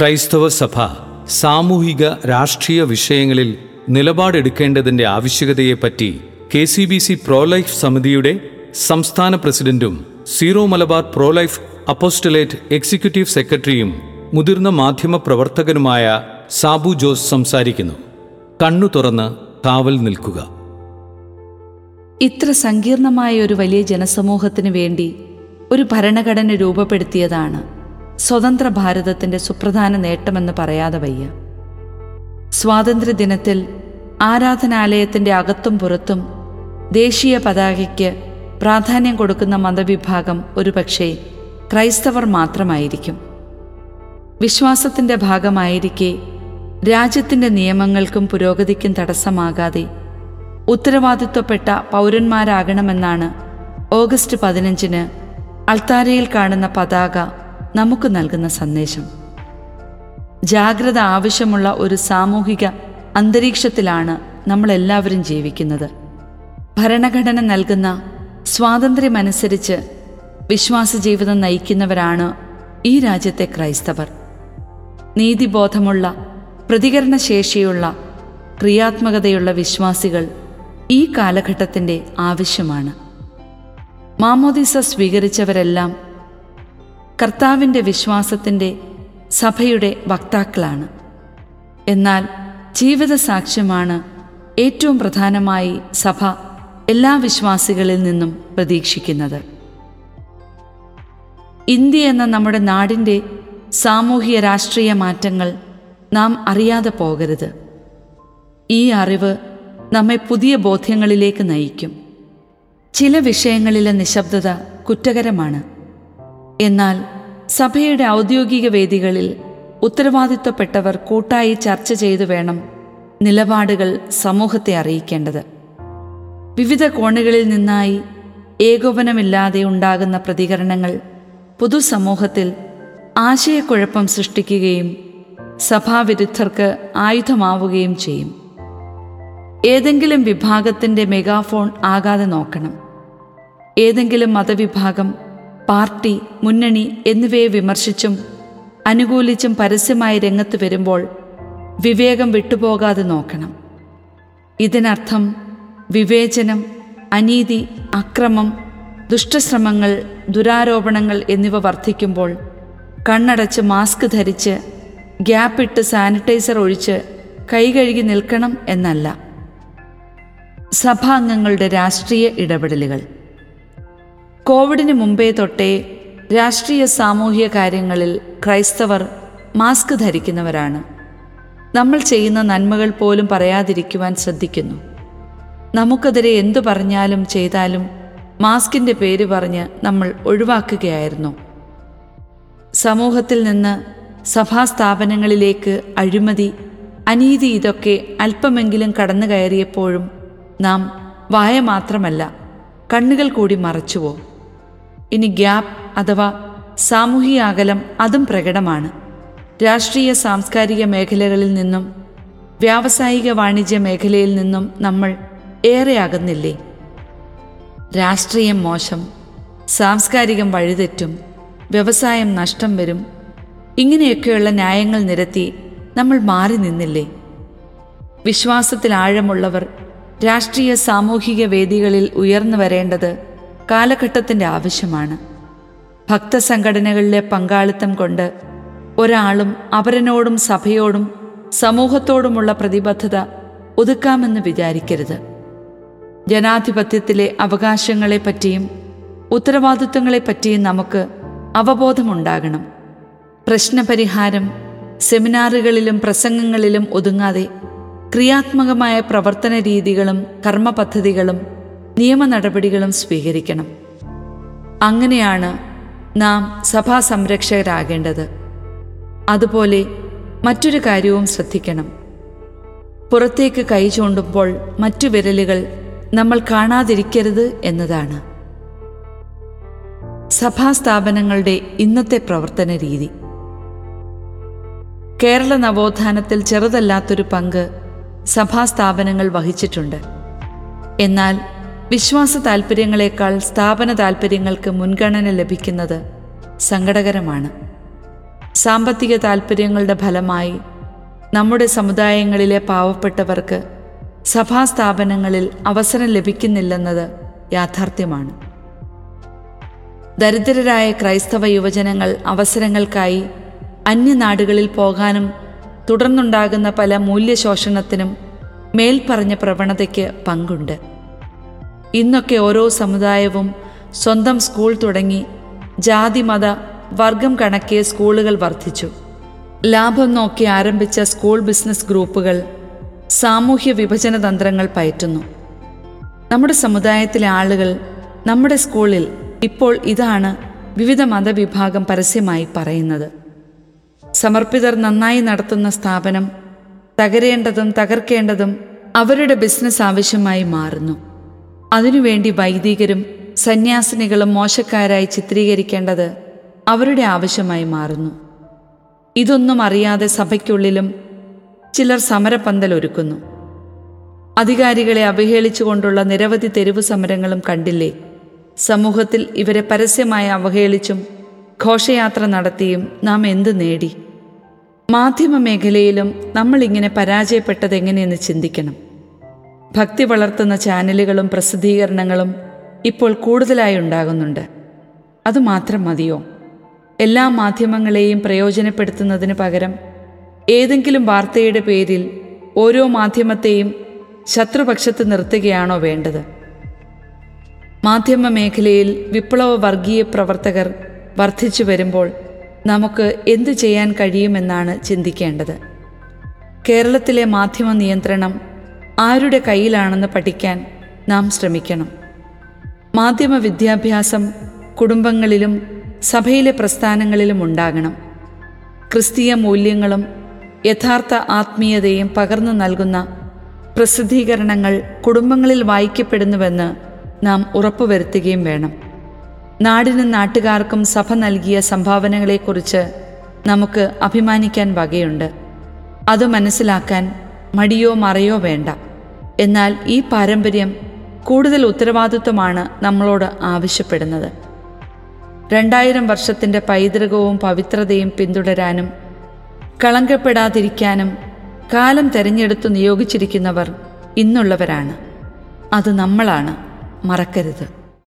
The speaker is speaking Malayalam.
ക്രൈസ്തവ സഭ സാമൂഹിക രാഷ്ട്രീയ വിഷയങ്ങളിൽ നിലപാടെടുക്കേണ്ടതിന്റെ ആവശ്യകതയെപ്പറ്റി K C B C pro life സമിതിയുടെ സംസ്ഥാന പ്രസിഡന്റും Syro Malabar pro life apostolate executive സെക്രട്ടറിയും മുതിർന്ന മാധ്യമ പ്രവർത്തകനുമായ സാബു ജോസ് സംസാരിക്കുന്നു. കണ്ണു തുറന്ന് കാവൽ നിൽക്കുക. ഇത്ര സങ്കീർണമായ ഒരു വലിയ ജനസമൂഹത്തിന് വേണ്ടി ഒരു ഭരണഘടന രൂപപ്പെടുത്തിയതാണ്. സ്വതന്ത്ര ഭാരതത്തിന്റെ സുപ്രധാന നേട്ടമെന്ന് പറയാതെ വയ്യ. സ്വാതന്ത്ര്യദിനത്തിൽ ആരാധനാലയത്തിന്റെ അകത്തും പുറത്തും ദേശീയ പതാകയ്ക്ക് പ്രാധാന്യം കൊടുക്കുന്ന മതവിഭാഗം ഒരുപക്ഷെ ക്രൈസ്തവർ മാത്രമായിരിക്കും. വിശ്വാസത്തിന്റെ ഭാഗമായിരിക്കെ രാജ്യത്തിന്റെ നിയമങ്ങൾക്കും പുരോഗതിക്കും തടസ്സമാകാതെ ഉത്തരവാദിത്വപ്പെട്ട പൗരന്മാരാകണമെന്നാണ് ഓഗസ്റ്റ് പതിനഞ്ചിന് അൾത്താരയിൽ കാണുന്ന പതാക നമുക്ക് നൽകുന്ന സന്ദേശം. ജാഗ്രത ആവശ്യമുള്ള ഒരു സാമൂഹിക അന്തരീക്ഷത്തിലാണ് നമ്മളെല്ലാവരും ജീവിക്കുന്നത്. ഭരണഘടന നൽകുന്ന സ്വാതന്ത്ര്യമനുസരിച്ച് വിശ്വാസ ജീവിതം നയിക്കുന്നവരാണ് ഈ രാജ്യത്തെ ക്രൈസ്തവർ. നീതിബോധമുള്ള പ്രതികരണശേഷിയുള്ള ക്രിയാത്മകതയുള്ള വിശ്വാസികൾ ഈ കാലഘട്ടത്തിന്റെ ആവശ്യമാണ്. മാമോദിസ സ്വീകരിച്ചവരെല്ലാം കർത്താവിന്റെ വിശ്വാസത്തിന്റെ സഭയുടെ വക്താക്കളാണ്. എന്നാൽ ജീവിത സാക്ഷ്യമാണ് ഏറ്റവും പ്രധാനമായി സഭ എല്ലാ വിശ്വാസികളിൽ നിന്നും പ്രതീക്ഷിക്കുന്നത്. ഇന്ത്യ എന്ന നമ്മുടെ നാടിന്റെ സാമൂഹിക രാഷ്ട്രീയ മാറ്റങ്ങൾ നാം അറിയാതെ പോകരുത്. ഈ അറിവ് നമ്മെ പുതിയ ബോധ്യങ്ങളിലേക്ക് നയിക്കും. ചില വിഷയങ്ങളിലെ നിശബ്ദത കുറ്റകരമാണ്. എന്നാൽ സഭയുടെ ഔദ്യോഗിക വേദികളിൽ ഉത്തരവാദിത്വപ്പെട്ടവർ കൂട്ടായി ചർച്ച ചെയ്തു വേണം നിലപാടുകൾ സമൂഹത്തെ അറിയിക്കേണ്ടത്. വിവിധ കോണുകളിൽ നിന്നായി ഏകോപനമില്ലാതെ ഉണ്ടാകുന്ന പ്രതികരണങ്ങൾ പൊതുസമൂഹത്തിൽ ആശയക്കുഴപ്പം സൃഷ്ടിക്കുകയും സഭാവിരുദ്ധർക്ക് ആയുധമാവുകയും ചെയ്യും. ഏതെങ്കിലും വിഭാഗത്തിന്റെ മെഗാഫോൺ ആകാതെ നോക്കണം. ഏതെങ്കിലും മതവിഭാഗം പാർട്ടി മുന്നണി എന്നിവയെ വിമർശിച്ചും അനുകൂലിച്ചും പരസ്യമായി രംഗത്ത് വരുമ്പോൾ വിവേകം വിട്ടുപോകാതെ നോക്കണം. ഇതിനർത്ഥം വിവേചനം അനീതി അക്രമം ദുഷ്ടശ്രമങ്ങൾ ദുരാരോപണങ്ങൾ എന്നിവ വർദ്ധിക്കുമ്പോൾ കണ്ണടച്ച് മാസ്ക് ധരിച്ച് ഗ്യാപ്പിട്ട് സാനിറ്റൈസർ ഒഴിച്ച് കൈകഴുകി നിൽക്കണം എന്നല്ല. സഭാംഗങ്ങളുടെ രാഷ്ട്രീയ ഇടപെടലുകൾ. കോവിഡിന് മുമ്പേ തൊട്ടേ രാഷ്ട്രീയ സാമൂഹിക കാര്യങ്ങളിൽ ക്രൈസ്തവർ മാസ്ക് ധരിക്കുന്നവരാണ്. നമ്മൾ ചെയ്യുന്ന നന്മകൾ പോലും പറയാതിരിക്കുവാൻ ശ്രദ്ധിക്കുന്നു. നമുക്കെതിരെ എന്തു പറഞ്ഞാലും ചെയ്താലും മാസ്കിന്റെ പേര് പറഞ്ഞ് നമ്മൾ ഒഴിവാക്കുകയായിരുന്നു. സമൂഹത്തിൽ നിന്ന് സഭാസ്ഥാപനങ്ങളിലേക്ക് അഴിമതി അനീതി ഇതൊക്കെ അല്പമെങ്കിലും കടന്നു കയറിയപ്പോഴും നാം വായ മാത്രമല്ല കണ്ണുകൾ കൂടി മറച്ചുവോ? ഇനി ഗ്യാപ് അഥവാ സാമൂഹിക അകലം അതും പ്രകടമാണ്. രാഷ്ട്രീയ സാംസ്കാരിക മേഖലകളിൽ നിന്നും വ്യാവസായിക വാണിജ്യ മേഖലയിൽ നിന്നും നമ്മൾ ഏറെ അകന്നില്ലേ രാഷ്ട്രീയം മോശം സാംസ്കാരികം വഴിതെറ്റും വ്യവസായം നഷ്ടം വരും ഇങ്ങനെയൊക്കെയുള്ള ന്യായങ്ങൾ നിരത്തി നമ്മൾ മാറി നിന്നില്ലേ? വിശ്വാസത്തിൽ ആഴമുള്ളവർ രാഷ്ട്രീയ സാമൂഹിക വേദികളിൽ ഉയർന്നു വരേണ്ടത് കാലഘട്ടത്തിന്റെ ആവശ്യമാണ്. ഭക്തസംഘടനകളിലെ പങ്കാളിത്തം കൊണ്ട് ഒരാളും അവരനോടും സഭയോടും സമൂഹത്തോടുമുള്ള പ്രതിബദ്ധത ഒതുക്കാമെന്ന് വിചാരിക്കരുത്. ജനാധിപത്യത്തിലെ അവകാശങ്ങളെപ്പറ്റിയും ഉത്തരവാദിത്വങ്ങളെപ്പറ്റിയും നമുക്ക് അവബോധമുണ്ടാകണം. പ്രശ്നപരിഹാരം സെമിനാറുകളിലും പ്രസംഗങ്ങളിലും ഒതുങ്ങാതെ ക്രിയാത്മകമായ പ്രവർത്തന രീതികളും കർമ്മ പദ്ധതികളും നിയമ നടപടികളും സ്വീകരിക്കണം. അങ്ങനെയാണ് നാം സഭാ സംരക്ഷകരാകേണ്ടത് അതുപോലെ മറ്റൊരു കാര്യവും ശ്രദ്ധിക്കണം. പുറത്തേക്ക് കൈ ചൂണ്ടുമ്പോൾ മറ്റു വിരലുകൾ നമ്മൾ കാണാതിരിക്കരുത് എന്നതാണ്. സഭാ സ്ഥാപനങ്ങളുടെ ഇന്നത്തെ പ്രവർത്തന രീതി. കേരള നവോത്ഥാനത്തിൽ ചെറുതല്ലാത്തൊരു പങ്ക് സഭാ സ്ഥാപനങ്ങൾ വഹിച്ചിട്ടുണ്ട്. എന്നാൽ വിശ്വാസ താൽപ്പര്യങ്ങളെക്കാൾ സ്ഥാപന താൽപ്പര്യങ്ങൾക്ക് മുൻഗണന ലഭിക്കുന്നത് സങ്കടകരമാണ്. സാമ്പത്തിക താൽപ്പര്യങ്ങളുടെ ഫലമായി നമ്മുടെ സമുദായങ്ങളിലെ പാവപ്പെട്ടവർക്ക് സഭാ സ്ഥാപനങ്ങളിൽ അവസരം ലഭിക്കുന്നില്ലെന്നത് യാഥാർത്ഥ്യമാണ്. ദരിദ്രരായ ക്രൈസ്തവ യുവജനങ്ങൾ അവസരങ്ങൾക്കായി അന്യനാടുകളിൽ പോകാനും തുടർന്നുണ്ടാകുന്ന പല മൂല്യശോഷണത്തിനും മേൽപ്പറഞ്ഞ പ്രവണതയ്ക്ക് പങ്കുണ്ട്. ഇന്നൊക്കെ ഓരോ സമുദായവും സ്വന്തം സ്കൂൾ തുടങ്ങി ജാതി മത വർഗം കണക്കെ സ്കൂളുകൾ വർദ്ധിച്ചു. ലാഭം നോക്കി ആരംഭിച്ച സ്കൂൾ ബിസിനസ് ഗ്രൂപ്പുകൾ സാമൂഹ്യ വിഭജന തന്ത്രങ്ങൾ പയറ്റുന്നു. നമ്മുടെ സമുദായത്തിലെ ആളുകൾ നമ്മുടെ സ്കൂളിൽ ഇപ്പോൾ ഇതാണ് വിവിധ മതവിഭാഗം പരസ്യമായി പറയുന്നത്. സമർപ്പിതർ നന്നായി നടത്തുന്ന സ്ഥാപനം തകരേണ്ടതും തകർക്കേണ്ടതും അവരുടെ ബിസിനസ് ആവശ്യമായി മാറുന്നു. അതിനുവേണ്ടി വൈദികരും സന്യാസിനികളും മോശക്കാരായി ചിത്രീകരിക്കേണ്ടത് അവരുടെ ആവശ്യമായി മാറുന്നു. ഇതൊന്നും അറിയാതെ സഭയ്ക്കുള്ളിലും ചിലർ സമരപ്പന്തൽ ഒരുക്കുന്നു. അധികാരികളെ അവഹേളിച്ചുകൊണ്ടുള്ള നിരവധി തെരുവ് സമരങ്ങളും കണ്ടില്ലേ? സമൂഹത്തിൽ ഇവരെ പരസ്യമായി അവഹേളിച്ചും ഘോഷയാത്ര നടത്തിയും നാം എന്ത് നേടി? മാധ്യമ മേഖലയിലും നമ്മളിങ്ങനെ പരാജയപ്പെട്ടത് എങ്ങനെയെന്ന് ചിന്തിക്കണം. ഭക്തി വളർത്തുന്ന ചാനലുകളും പ്രസിദ്ധീകരണങ്ങളും ഇപ്പോൾ കൂടുതലായി ഉണ്ടാകുന്നുണ്ട്. അതുമാത്രം മതിയോ? എല്ലാ മാധ്യമങ്ങളെയും പ്രയോജനപ്പെടുത്തുന്നതിന് പകരം ഏതെങ്കിലും വാർത്തയുടെ പേരിൽ ഓരോ മാധ്യമത്തെയും ശത്രുപക്ഷത്ത് നിർത്തുകയാണോ വേണ്ടത്? മാധ്യമ മേഖലയിൽ വിപ്ലവ വർഗീയ പ്രവർത്തകർ വർദ്ധിച്ചു വരുമ്പോൾ നമുക്ക് എന്തു ചെയ്യാൻ കഴിയുമെന്നാണ് ചിന്തിക്കേണ്ടത്. കേരളത്തിലെ മാധ്യമ നിയന്ത്രണം ആരുടെ കയ്യിലാണെന്ന് പഠിക്കാൻ നാം ശ്രമിക്കണം. മാധ്യമ വിദ്യാഭ്യാസം കുടുംബങ്ങളിലും സഭയിലെ പ്രസ്ഥാനങ്ങളിലും ഉണ്ടാകണം. ക്രിസ്തീയ മൂല്യങ്ങളും യഥാർത്ഥ ആത്മീയതയും പകർന്നു നൽകുന്ന പ്രസിദ്ധീകരണങ്ങൾ കുടുംബങ്ങളിൽ വായിക്കപ്പെടുന്നുവെന്ന് നാം ഉറപ്പുവരുത്തുകയും വേണം. നാടിനും നാട്ടുകാർക്കും സഭ നൽകിയ സംഭാവനകളെക്കുറിച്ച് നമുക്ക് അഭിമാനിക്കാൻ വകയുണ്ട്. അത് മനസ്സിലാക്കാൻ മടിയോ മറയോ വേണ്ട. എന്നാൽ ഈ പാരമ്പര്യം കൂടുതൽ ഉത്തരവാദിത്വമാണ് നമ്മളോട് ആവശ്യപ്പെടുന്നത്. രണ്ടായിരം വർഷത്തിന്റെ പൈതൃകവും പവിത്രതയും പിന്തുടരാനും കളങ്കപ്പെടാതിരിക്കാനും കാലം തെരഞ്ഞെടുത്തു നിയോഗിച്ചിരിക്കുന്നവർ ഇന്നുള്ളവരാണ്. അത് നമ്മളാണ്. മറക്കരുത്.